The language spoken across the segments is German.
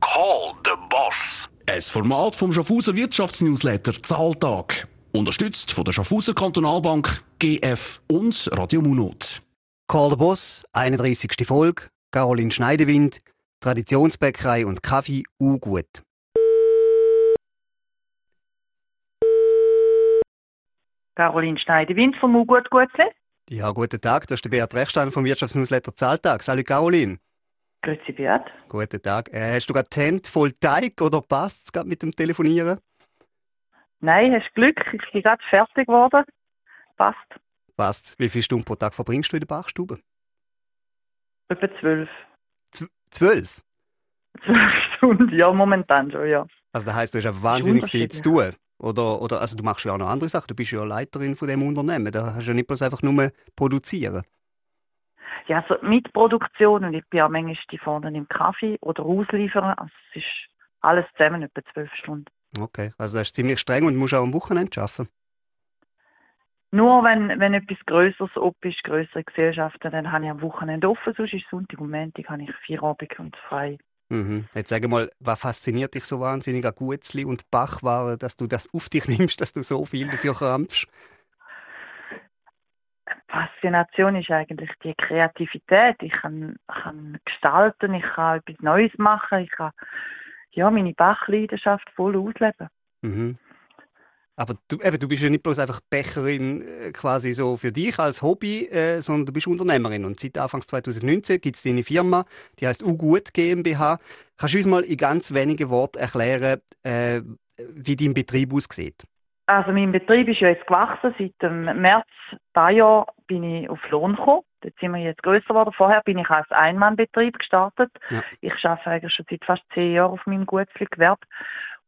Call the Boss. Ein Format vom Schaffhauser Wirtschaftsnewsletter Zahltag. Unterstützt von der Schaffhauser Kantonalbank, GF und Radio Munot. Call the Boss, 31. Folge, Caroline Schneidewind, Traditionsbäckerei und Kaffee, U-Gut. Caroline Schneidewind vom U-Gut Gutzle. Ja, guten Tag, das ist der Beat Rechstein vom Wirtschaftsnewsletter Zahltag. Salut Caroline. Grüezi Beat. Guten Tag. Äh, hast du gerade die Hände voll Teig oder passt es gerade mit dem Telefonieren? Nein, hast Glück, ich bin gerade fertig geworden. Passt. Passt. Wie viele Stunden pro Tag verbringst du in der Bachstube? Etwa zwölf. Z zwölf? Zwölf Stunden, ja, momentan schon, ja. Also das heisst, du hast einfach wahnsinnig viel zu tun. Oder, oder also du machst ja auch noch andere Sachen. Du bist ja Leiterin von dem Unternehmen. Da hast du ja nicht bloß einfach nur produzieren. Ja, also mit Produktion und ich bin auch manchmal die vorne im Kaffee oder ausliefern. Also es ist alles zusammen etwa zwölf Stunden. Okay, also das ist ziemlich streng und musst auch am Wochenende arbeiten. Nur wenn, wenn etwas Größeres ob ist, größere Gesellschaften, dann habe ich am Wochenende offen, sonst ist Sonntag und Montag habe ich vier Abend und frei. Mhm. Jetzt sag mal, was fasziniert dich so wahnsinnig an Gutzli und Bachwaren, dass du das auf dich nimmst, dass du so viel dafür krampfst? Faszination ist eigentlich die Kreativität. Ich kann, kann gestalten, ich kann etwas Neues machen, ich kann ja, meine Bachleidenschaft voll ausleben. Mhm. Aber du, eben, du bist ja nicht bloß einfach Bäckerin äh, quasi so für dich als Hobby, äh, sondern du bist Unternehmerin. Und seit Anfang 2019 gibt es deine Firma, die heißt Ugut GmbH. Kannst du uns mal in ganz wenigen Worten erklären, äh, wie dein Betrieb aussieht? Also mein Betrieb ist ja jetzt gewachsen. Seit dem März dieses Jahr bin ich auf Lohn gekommen. Jetzt sind wir jetzt größer geworden. Vorher bin ich als Einmannbetrieb gestartet. Ja. Ich arbeite eigentlich schon seit fast zehn Jahren auf meinem Gutzli-Gewerbe.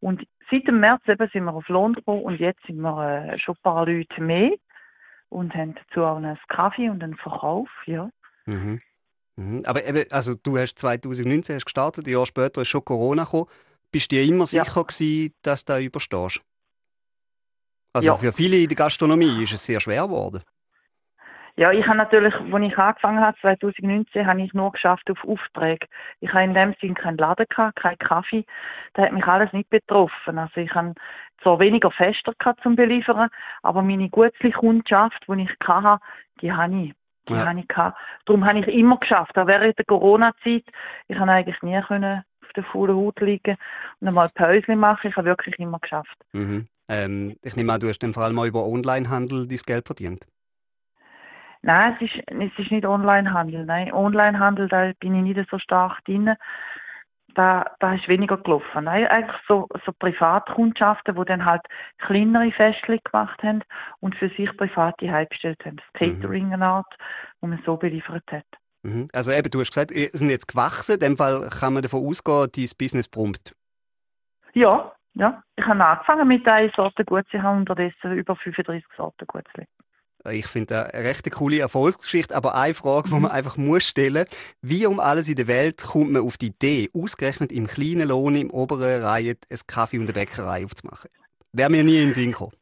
Und seit dem März eben sind wir auf gekommen und jetzt sind wir äh, schon ein paar Leute mehr und haben dazu auch einen Kaffee und einen Verkauf, ja. Mhm. Mhm. Aber eben, also du hast 2019 hast gestartet, ein Jahr später ist schon Corona gekommen. Bist du dir immer Ja. sicher gewesen, dass du da überstehst? Also Ja. für viele in der Gastronomie ist es sehr schwer geworden. Ja, ich habe natürlich, als ich angefangen habe, 2019, habe ich nur geschafft auf Aufträge. Ich habe in dem Sinn keinen Laden gehabt, keinen Kaffee. Da hat mich alles nicht betroffen. Also ich habe zwar weniger Fester gehabt zum Beliefern, aber meine Gutzli-Kundschaft, die ich hatte, die habe ich. Die Ja. habe ich gehabt. Darum habe ich immer geschafft. Auch während der Corona-Zeit, ich habe eigentlich nie können auf der faulen Haut liegen und einmal Päuschen machen. Ich habe wirklich immer geschafft. Mhm. Ähm, ich nehme an, du hast dann vor allem auch über Onlinehandel dein Geld verdient. Nein, es ist, es ist nicht Onlinehandel. Nein, Onlinehandel, da bin ich nicht so stark drin. Da, da ist weniger gelaufen. Nein, eigentlich so, so Privatkundschaften, die dann halt kleinere Festchen gemacht haben und für sich private heimgestellt haben. Das Mhm. Catering eine Art, wo man so beliefert hat. Mhm. Also eben, du hast gesagt, ihr sind jetzt gewachsen. In dem Fall kann man davon ausgehen, dein Business brummt. Ja, ja. Ich habe angefangen mit einer Sorte Gutzli, habe unterdessen über 35 Sorten Gutzli. Ich finde das eine recht coole Erfolgsgeschichte, aber eine Frage, die man einfach muss stellen Wie um alles in der Welt kommt man auf die Idee, ausgerechnet im kleinen Lohn im oberen Reihe ein Kaffee und eine Bäckerei aufzumachen? Wäre mir nie in den Sinn gekommen.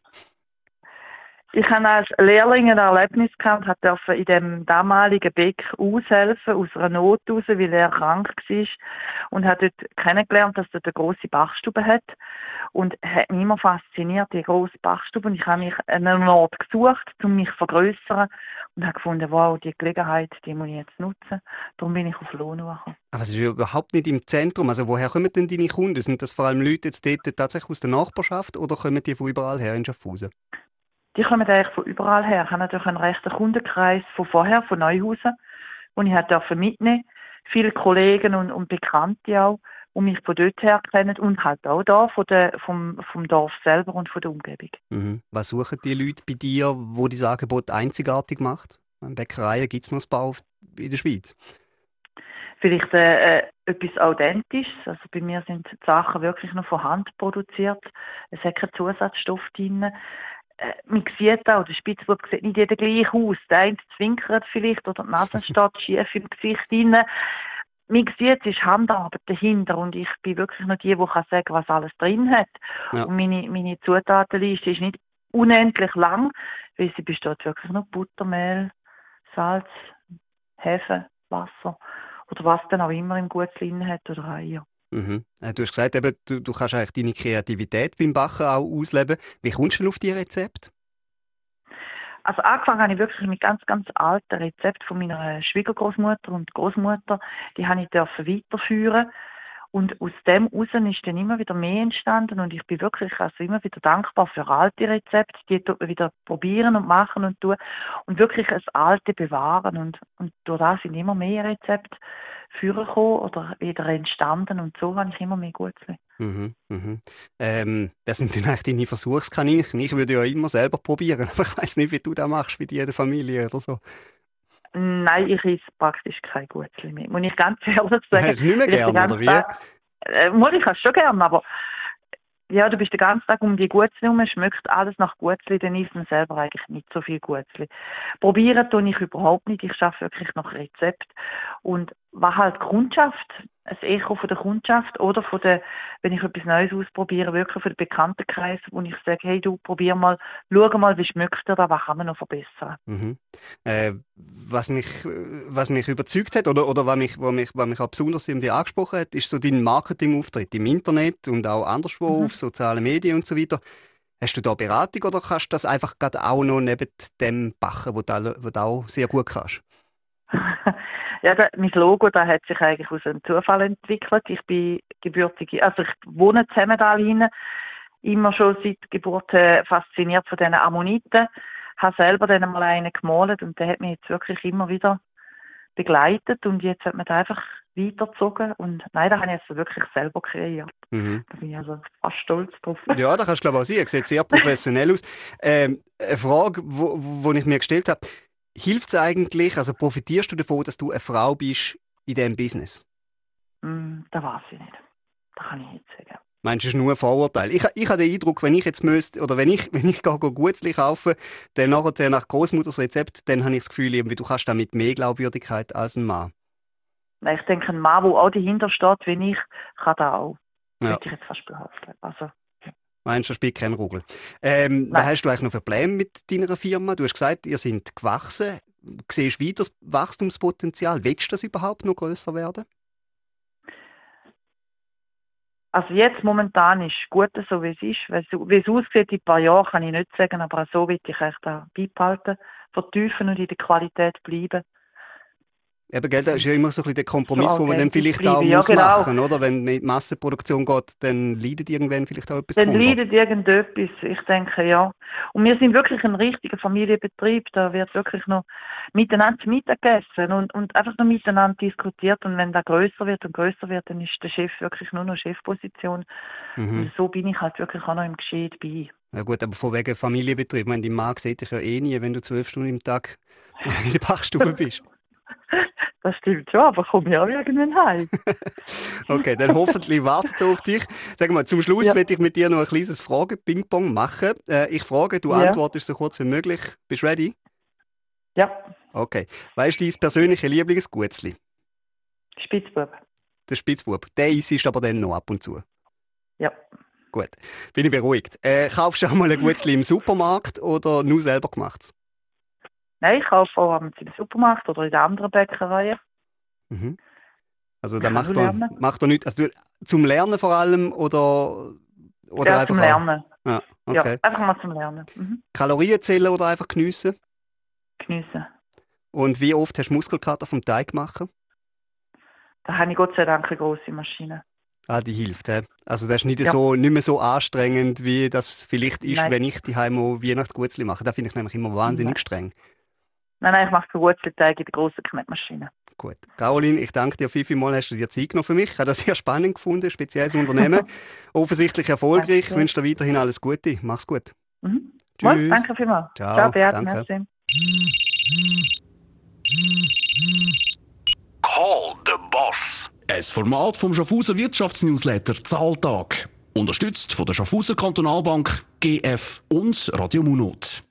Ich habe als Lehrling ein Erlebnis gehabt, hat dürfen in dem damaligen Beck aushelfen, aus einer Not raus, weil er krank war. Und hat dort kennengelernt, dass dort eine grosse Bachstube hat. Und hat mich immer fasziniert, die grosse Bachstube. Und ich habe mich einen Ort gesucht, um mich zu vergrössern. Und habe gefunden, wow, die Gelegenheit, die muss ich jetzt nutzen. Darum bin ich auf Lohn gekommen. Aber es ist überhaupt nicht im Zentrum. Also woher kommen denn deine Kunden? Sind das vor allem Leute jetzt dort tatsächlich aus der Nachbarschaft oder kommen die von überall her in Schaffhausen? Die kommen eigentlich von überall her. Ich habe natürlich einen rechten Kundenkreis von vorher, von Neuhausen, den ich halt dürfen mitnehmen Viele Kollegen und, und Bekannte auch, die mich von dort her kennen und halt auch da von der, vom, vom Dorf selber und von der Umgebung. Mhm. Was suchen die Leute bei dir, wo dieses Angebot einzigartig macht? Bäckereien gibt es noch ein paar in der Schweiz. Vielleicht äh, äh, etwas Authentisches. Also bei mir sind die Sachen wirklich noch von Hand produziert. Es hat keinen Zusatzstoff drin. Äh, man sieht auch, der Spitzbub sieht nicht jeder gleich aus. Der eine zwinkert vielleicht oder die Nase steht schief im Gesicht drin. Man sieht, es ist Handarbeit dahinter und ich bin wirklich noch die, die kann sagen, was alles drin hat. Ja. Und meine, meine Zutatenliste ist nicht unendlich lang, weil sie besteht wirklich nur Buttermehl, Salz, Hefe Wasser oder was dann auch immer im Gutzli drin hat oder Eier. Mhm. Äh, Du hast gesagt, eben, du, du kannst eigentlich deine Kreativität beim Backen auch ausleben. Wie kommst du denn auf die Rezept? Also angefangen habe ich wirklich mit ganz, ganz alten Rezepten von meiner Schwiegergroßmutter und Großmutter. Die habe ich dürfen weiterführen. Und aus dem heraus ist dann immer wieder mehr entstanden und ich bin wirklich also immer wieder dankbar für alte Rezepte, die wieder probieren und machen und tun und wirklich das Alte bewahren und, und durch das sind immer mehr Rezepte vorgekommen oder wieder entstanden und so habe ich immer mehr Gutzli. Mhm, mhm. Ähm, das sind dann eigentlich deine Versuchskaninchen. Ich würde ja immer selber probieren, aber ich weiß nicht, wie du das machst, wie die in der Familie oder so. Nein, ich esse praktisch kein Gutzli mehr. Muss ich ganz ehrlich sagen. Hast du nicht mehr Weil ich den gern, ganzen oder wie? Tag- Äh, muss ich schon gern, aber ja, du bist den ganzen Tag um die Gutzli herum, schmeckt alles nach Gutzli, dann isst man selber eigentlich nicht so viel Gutzli. Probieren tue ich überhaupt nicht, ich schaffe wirklich nach Rezept und was halt Kundschaft, ein Echo von der Kundschaft oder von der, wenn ich etwas Neues ausprobiere, wirklich von den Bekanntenkreis, wo ich sage, hey du, probier mal, schau mal, wie schmeckt dir da, was kann man noch verbessern. Mhm. Äh, was, mich, was mich überzeugt hat oder, oder was, mich, was, mich, was mich auch besonders irgendwie angesprochen hat, ist so dein Marketingauftritt im Internet und auch anderswo Mhm. auf sozialen Medien und so weiter. Hast du da Beratung oder kannst du das einfach gerade auch noch neben dem backen, wo du, wo du auch sehr gut kannst? ja, da, mein Logo, da hat sich eigentlich aus einem Zufall entwickelt. Ich bin gebürtige, also ich wohne in Zemmendal immer schon seit Geburt äh, fasziniert von diesen Ammoniten. Habe selber dann mal einen gemalt und der hat mich jetzt wirklich immer wieder begleitet und jetzt hat man da einfach weitergezogen und nein, da habe ich jetzt wirklich selber kreiert. Mhm. Da bin ich also fast stolz drauf. Ja, da kannst du glaube ich auch sehen. Sieht sehr professionell aus. Ähm, eine Frage, wo ich mir gestellt habe. Hilft es eigentlich, also profitierst du davon, dass du eine Frau bist in diesem Business? Mm, da weiß ich nicht. Da kann ich nicht sagen. Meinst du, das ist nur ein Vorurteil? Ich, ich habe den Eindruck, wenn ich jetzt müsste, oder wenn ich, wenn ich gehe, Gutzli kaufen, dann nachher nach Großmutters Rezept, dann habe ich das Gefühl, irgendwie, du kannst damit mehr Glaubwürdigkeit als ein Mann. Nein, Ich denke, ein Mann, der auch dahinter steht, wie ich, kann da auch. Ja. Würde ich jetzt fast behaupten. Also, Meinst du, das spielt keinen Rugel? Ähm, was hast du eigentlich noch für Pläne mit deiner Firma? Du hast gesagt, ihr seid gewachsen. Siehst du weiter das Wachstumspotenzial? Willst du das überhaupt noch grösser werden? also jetzt momentan ist gut so, wie es ist. Wie es- es aussieht in ein paar Jahren, kann ich nicht sagen, aber so will ich echt da beibehalten, vertiefen und in der Qualität bleiben. Eben, gell, das ist ja immer so ein bisschen der Kompromiss, wo man dann vielleicht auch. Ja, muss genau. machen oder? Wenn man in die Massenproduktion geht, dann leidet irgendwann vielleicht auch etwas Dann drunter. leidet irgendetwas, ich denke, ja. Und wir sind wirklich ein richtiger Familienbetrieb, da wird wirklich noch miteinander zu Mittag gegessen und, und einfach noch miteinander diskutiert und wenn da größer wird und größer wird, dann ist der Chef wirklich nur noch Chefposition. Mhm. Und so bin ich halt wirklich auch noch im Geschehen dabei. Ja gut, aber von wegen Familienbetrieb. Ich meine, dein Mann sieht dich ja eh nie, wenn du zwölf Stunden im Tag in der Bachstube bist. Das stimmt schon, aber komm ja irgendwann heim. Okay, dann hoffentlich wartet er auf dich. Sag mal, zum Schluss Ja. werde ich mit dir noch ein kleines Fragen-Ping-Pong machen. Äh, ich frage, du Ja. antwortest so kurz wie möglich. Bist du ready? Ja, Okay. Weißt du dein persönliche Lieblingsgutzli? Spitzbub. Der Spitzbub. Der ist aber dann noch ab und zu. Ja. Gut, bin ich beruhigt. Äh, kaufst du auch mal ein Gutzli im Supermarkt oder nur selber gemacht? Nein, ich kaufe auch abends im Supermarkt oder in der anderen Bäckerei. Mhm. Also da macht er, macht er nicht, also zum Lernen vor allem oder, oder ja, einfach zum Lernen. Ja, okay. Ja, einfach mal zum Lernen. Mhm. Kalorien zählen oder einfach geniessen? Geniessen. Und wie oft hast du Muskelkater vom Teig machen? Da habe ich Gott sei Dank eine grosse Maschine. Ah, die hilft. He? Also das ist nicht, Ja. so, nicht mehr so anstrengend, wie das vielleicht ist, Nein. wenn ich die Heimo Weihnachtsgutzli mache. Da finde ich nämlich immer wahnsinnig Nein. streng. Nein, nein, ich mache Geburtstag in der grossen Knetmaschine. Gut. Caroline, ich danke dir viel, viel mal, hast du dir Zeit genommen für mich. Ich habe das sehr spannend gefunden, spezielles Unternehmen. Offensichtlich erfolgreich. Ich wünsche dir weiterhin alles Gute. Mach's gut. Mhm. Tschüss. Mal, danke vielmals. Ciao, Ciao, Beat, danke. merci. Call the boss. Ein Format vom Schaffhauser Wirtschaftsnewsletter Zahltag. Unterstützt von der Schaffhauser Kantonalbank, GF und Radio Munot.